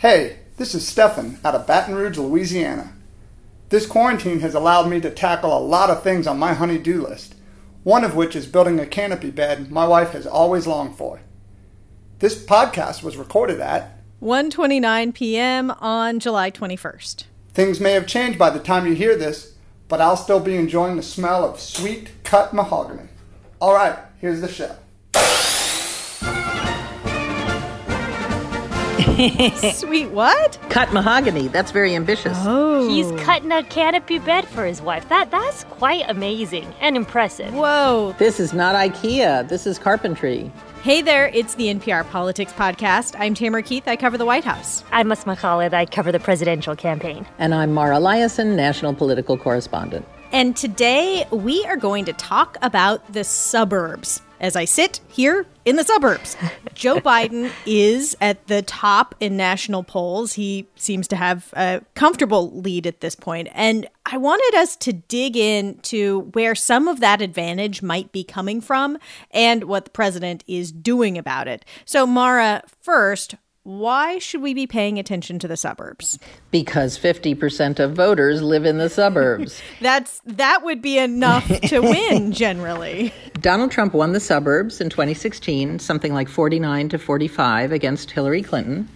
Hey, this is Stefan out of Baton Rouge, Louisiana. This quarantine has allowed me to tackle a lot of things on my honey-do list, one of which is building a canopy bed my wife has always longed for. This podcast was recorded at 1:29 p.m. on July 21st. Things may have changed by the time you hear this, but I'll still be enjoying the smell of sweet cut mahogany. All right, here's the show. Sweet what? Cut mahogany. That's very ambitious. Oh. He's cutting a canopy bed for his wife. That that's quite amazing and impressive. Whoa. This is not IKEA. This is carpentry. Hey there, it's the NPR Politics Podcast. I'm Tamara Keith. I cover the White House. I'm Asma Khalid. I cover the presidential campaign. And I'm Mara Liasson, national political correspondent. And today we are going to talk about the suburbs. As I sit here in the suburbs, Joe Biden is at the top in national polls. He seems to have a comfortable lead at this point. And I wanted us to dig into where some of that advantage might be coming from and what the president is doing about it. So, Mara, first, why should we be paying attention to the suburbs? Because 50% of voters live in the suburbs. That's that would be enough to win generally. Donald Trump won the suburbs in 2016, something like 49 to 45 against Hillary Clinton.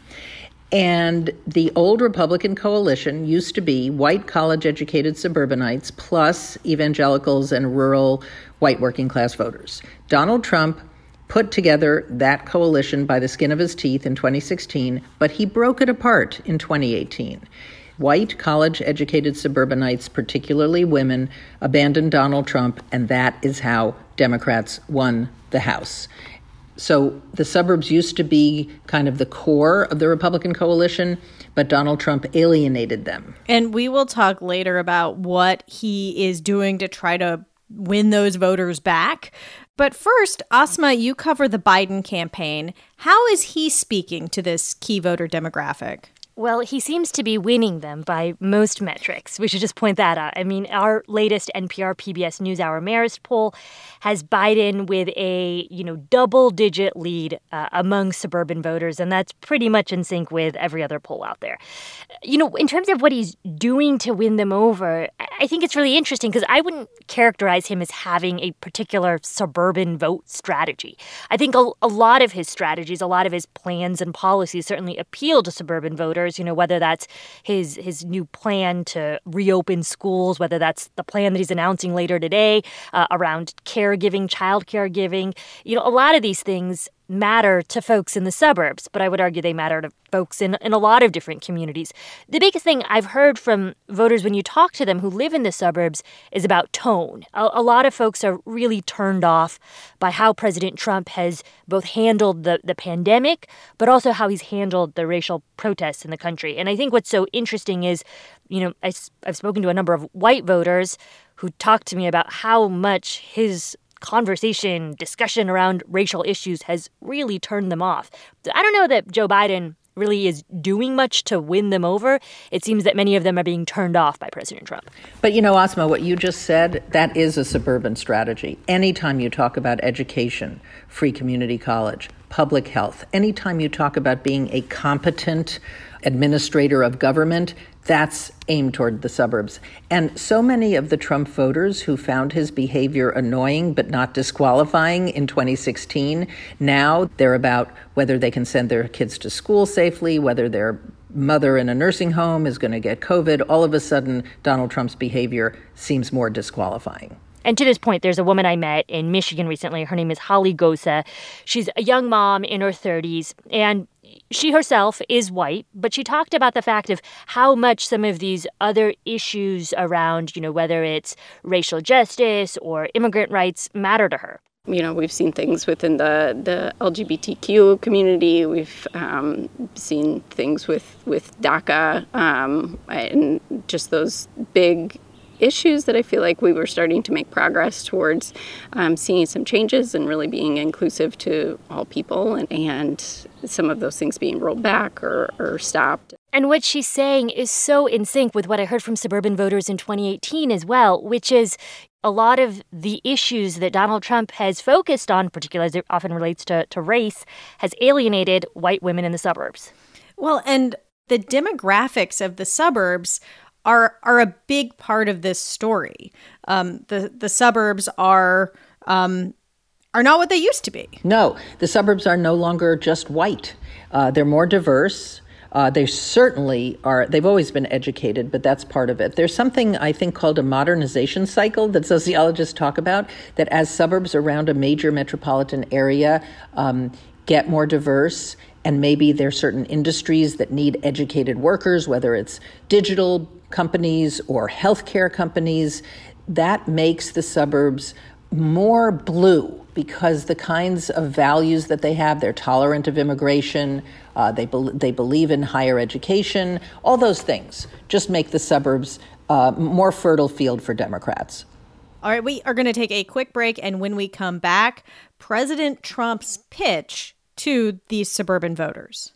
And the old Republican coalition used to be white college educated suburbanites plus evangelicals and rural white working class voters. Donald Trump put together that coalition by the skin of his teeth in 2016, but he broke it apart in 2018. White college educated suburbanites, particularly women, abandoned Donald Trump, and that is how Democrats won the House. So the suburbs used to be kind of the core of the Republican coalition, but Donald Trump alienated them. And we will talk later about what he is doing to try to win those voters back. But first, Asma, you cover the Biden campaign. How is he speaking to this key voter demographic? Well, he seems to be winning them by most metrics. We should just point that out. I mean, our latest NPR PBS NewsHour Marist poll has Biden with a, you know, double-digit lead uh, among suburban voters, and that's pretty much in sync with every other poll out there. You know, in terms of what he's doing to win them over, I think it's really interesting because I wouldn't characterize him as having a particular suburban vote strategy. I think a, a lot of his strategies, a lot of his plans and policies certainly appeal to suburban voters you know, whether that's his his new plan to reopen schools, whether that's the plan that he's announcing later today uh, around caregiving, child caregiving. You know, a lot of these things matter to folks in the suburbs, but I would argue they matter to folks in, in a lot of different communities. The biggest thing I've heard from voters when you talk to them who live in the suburbs is about tone. A, a lot of folks are really turned off by how President Trump has both handled the, the pandemic, but also how he's handled the racial protests in the country. And I think what's so interesting is, you know, I, I've spoken to a number of white voters who talked to me about how much his conversation, discussion around racial issues has really turned them off. I don't know that Joe Biden really is doing much to win them over. It seems that many of them are being turned off by President Trump. But you know, Asma, what you just said, that is a suburban strategy. Anytime you talk about education, free community college, public health, anytime you talk about being a competent administrator of government, that's aimed toward the suburbs. And so many of the Trump voters who found his behavior annoying but not disqualifying in 2016, now they're about whether they can send their kids to school safely, whether their mother in a nursing home is going to get COVID. All of a sudden, Donald Trump's behavior seems more disqualifying. And to this point, there's a woman I met in Michigan recently. Her name is Holly Gosa. She's a young mom in her 30s, and she herself is white, but she talked about the fact of how much some of these other issues around, you know, whether it's racial justice or immigrant rights matter to her. You know, we've seen things within the, the LGBTQ community. We've um, seen things with, with DACA um, and just those big issues that I feel like we were starting to make progress towards um, seeing some changes and really being inclusive to all people and, and some of those things being rolled back or, or stopped. And what she's saying is so in sync with what I heard from suburban voters in 2018 as well, which is a lot of the issues that Donald Trump has focused on, particularly as it often relates to, to race, has alienated white women in the suburbs. Well, and The demographics of the suburbs are are a big part of this story. Um, the the suburbs are um, are not what they used to be. No, the suburbs are no longer just white. Uh, they're more diverse. Uh, they certainly are, they've always been educated, but that's part of it. There's something I think called a modernization cycle that sociologists talk about that as suburbs around a major metropolitan area um, get more diverse, and maybe there are certain industries that need educated workers, whether it's digital companies or healthcare companies, that makes the suburbs more blue because the kinds of values that they have, they're tolerant of immigration, uh, they, be- they believe in higher education, all those things just make the suburbs uh, more fertile field for Democrats. All right, we are going to take a quick break, and when we come back, President Trump's pitch to these suburban voters.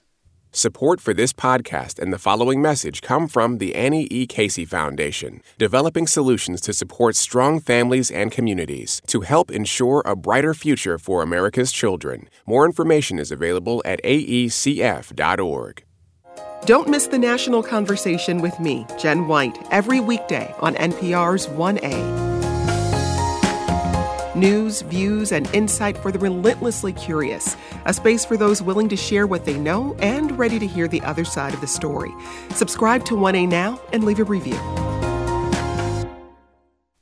Support for this podcast and the following message come from the Annie E. Casey Foundation, developing solutions to support strong families and communities to help ensure a brighter future for America's children. More information is available at aecf.org. Don't miss the national conversation with me, Jen White, every weekday on NPR's 1A. News, views, and insight for the relentlessly curious. A space for those willing to share what they know and ready to hear the other side of the story. Subscribe to 1A now and leave a review.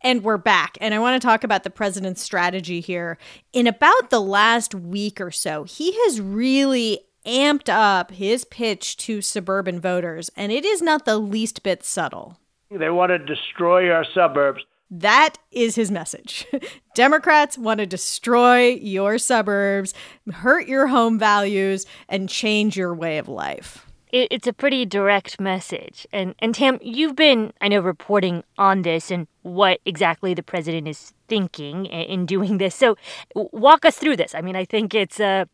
And we're back. And I want to talk about the president's strategy here. In about the last week or so, he has really amped up his pitch to suburban voters, and it is not the least bit subtle. They want to destroy our suburbs. That is his message. Democrats want to destroy your suburbs, hurt your home values, and change your way of life. it's a pretty direct message. And and Tam, you've been, I know, reporting on this and what exactly the president is thinking in doing this. So walk us through this. I mean, I think it's a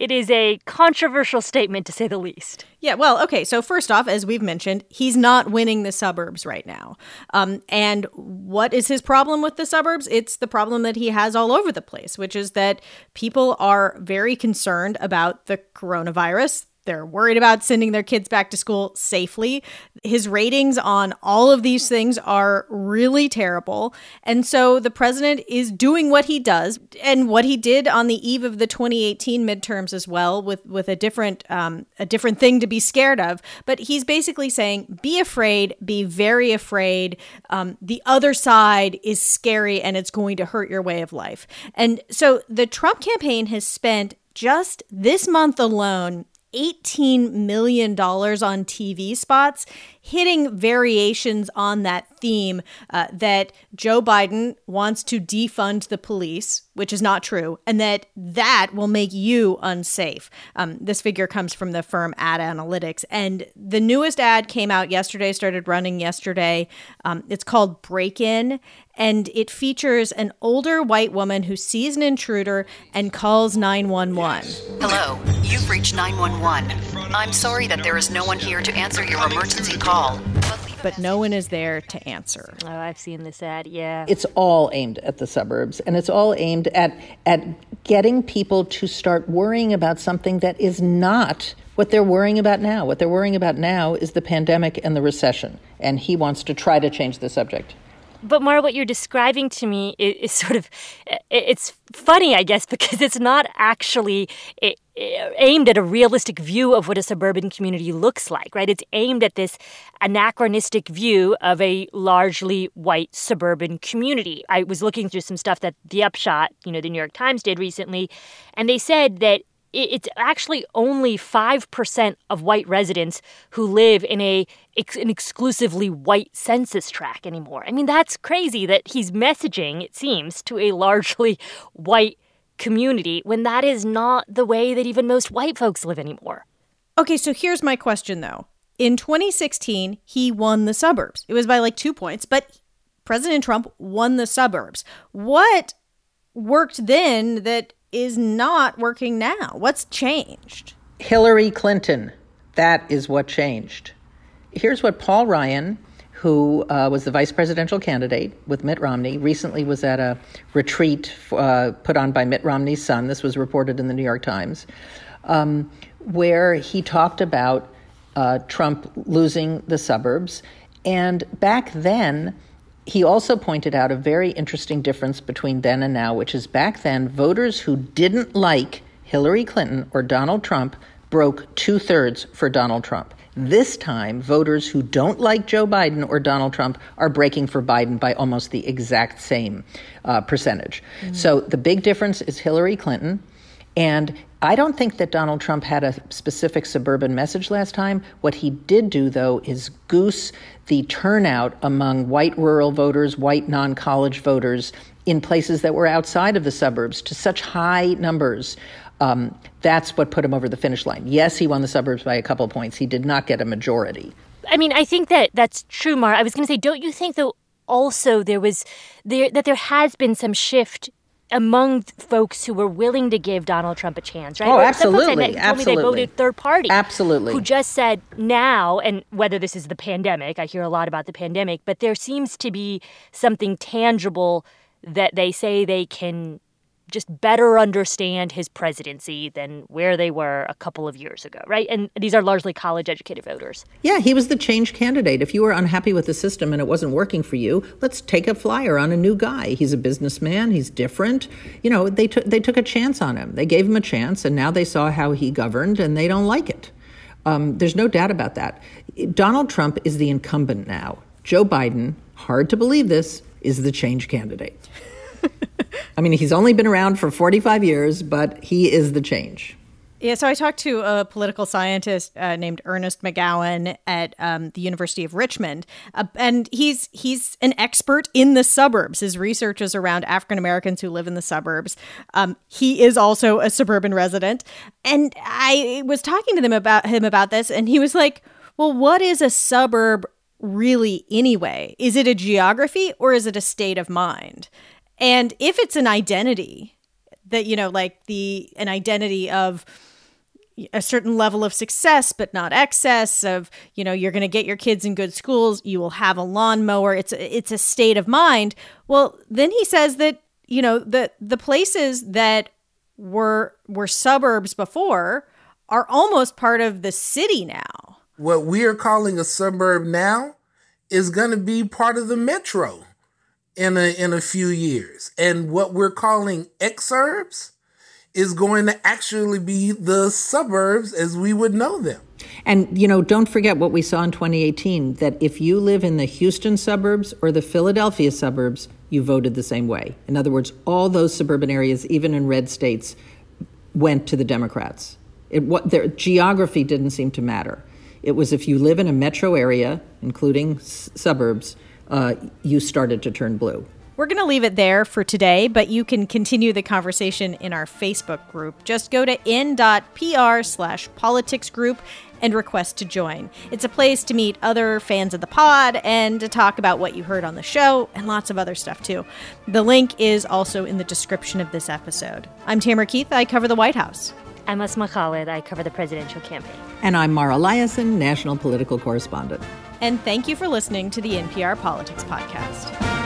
it is a controversial statement to say the least. Yeah, well, okay. So, first off, as we've mentioned, he's not winning the suburbs right now. Um, and what is his problem with the suburbs? It's the problem that he has all over the place, which is that people are very concerned about the coronavirus. They're worried about sending their kids back to school safely. His ratings on all of these things are really terrible. And so the president is doing what he does and what he did on the eve of the 2018 midterms as well with, with a different um, a different thing to be scared of. But he's basically saying, be afraid, be very afraid. Um, the other side is scary and it's going to hurt your way of life. And so the Trump campaign has spent just this month alone $18 million on TV spots, hitting variations on that theme uh, that Joe Biden wants to defund the police, which is not true, and that that will make you unsafe. Um, this figure comes from the firm Ad Analytics, and the newest ad came out yesterday, started running yesterday. Um, it's called Break In, and it features an older white woman who sees an intruder and calls 911. Hello, you've reached 911. I'm sorry that there is no one here to answer your emergency call. But no one is there to answer. Oh, I've seen this ad, yeah. It's all aimed at the suburbs, and it's all aimed at, at getting people to start worrying about something that is not what they're worrying about now. What they're worrying about now is the pandemic and the recession, and he wants to try to change the subject but Mara, what you're describing to me is, is, sort of it's funny, I guess, because it's not actually aimed at a realistic view of what a suburban community looks like, right? It's aimed at this anachronistic view of a largely white suburban community. I was looking through some stuff that the Upshot, you know, the New York Times did recently, and they said that it's actually only 5% of white residents who live in a an exclusively white census tract anymore. I mean, that's crazy that he's messaging, it seems, to a largely white community when that is not the way that even most white folks live anymore. Okay, so here's my question though. In 2016, he won the suburbs. It was by like 2 points, but President Trump won the suburbs. What worked then that is not working now? What's changed? Hillary Clinton. That is what changed. Here's what Paul Ryan, who uh, was the vice presidential candidate with Mitt Romney, recently was at a retreat uh, put on by Mitt Romney's son. This was reported in the New York Times, um, where he talked about uh, Trump losing the suburbs. And back then, he also pointed out a very interesting difference between then and now, which is back then, voters who didn't like Hillary Clinton or Donald Trump broke two thirds for Donald Trump. This time, voters who don't like Joe Biden or Donald Trump are breaking for Biden by almost the exact same uh, percentage. Mm-hmm. So the big difference is Hillary Clinton. And I don't think that Donald Trump had a specific suburban message last time. What he did do, though, is goose the turnout among white rural voters, white non college voters in places that were outside of the suburbs to such high numbers. Um, that's what put him over the finish line. Yes, he won the suburbs by a couple points. He did not get a majority. I mean, I think that that's true, Mara. I was going to say, don't you think though? Also, there was there that there has been some shift among folks who were willing to give Donald Trump a chance, right? Oh, absolutely. Absolutely. they voted third party. Absolutely. Who just said now, and whether this is the pandemic, I hear a lot about the pandemic, but there seems to be something tangible that they say they can just better understand his presidency than where they were a couple of years ago, right? And these are largely college educated voters. Yeah, he was the change candidate. If you were unhappy with the system and it wasn't working for you, let's take a flyer on a new guy. He's a businessman, he's different. You know, they took they took a chance on him. They gave him a chance and now they saw how he governed and they don't like it. Um, there's no doubt about that. Donald Trump is the incumbent now. Joe Biden, hard to believe this, is the change candidate. I mean, he's only been around for 45 years, but he is the change. Yeah, so I talked to a political scientist uh, named Ernest McGowan at um, the University of Richmond, uh, and he's he's an expert in the suburbs. His research is around African Americans who live in the suburbs. Um, he is also a suburban resident, and I was talking to them about him about this, and he was like, "Well, what is a suburb really anyway? Is it a geography or is it a state of mind?" And if it's an identity that, you know, like the an identity of a certain level of success but not excess of you know you're going to get your kids in good schools you will have a lawnmower it's a, it's a state of mind. Well then he says that you know the the places that were were suburbs before are almost part of the city now. What we are calling a suburb now is going to be part of the metro in a in a few years. And what we're calling exurbs is going to actually be the suburbs as we would know them. And you know, don't forget what we saw in 2018 that if you live in the Houston suburbs or the Philadelphia suburbs, you voted the same way. In other words, all those suburban areas even in red states went to the Democrats. It what their geography didn't seem to matter. It was if you live in a metro area, including s- suburbs, uh, you started to turn blue. We're going to leave it there for today, but you can continue the conversation in our Facebook group. Just go to n.pr slash politics group and request to join. It's a place to meet other fans of the pod and to talk about what you heard on the show and lots of other stuff too. The link is also in the description of this episode. I'm Tamara Keith. I cover the White House. I'm Asma Khalid. I cover the presidential campaign. And I'm Mara Liasson, national political correspondent and thank you for listening to the NPR Politics Podcast.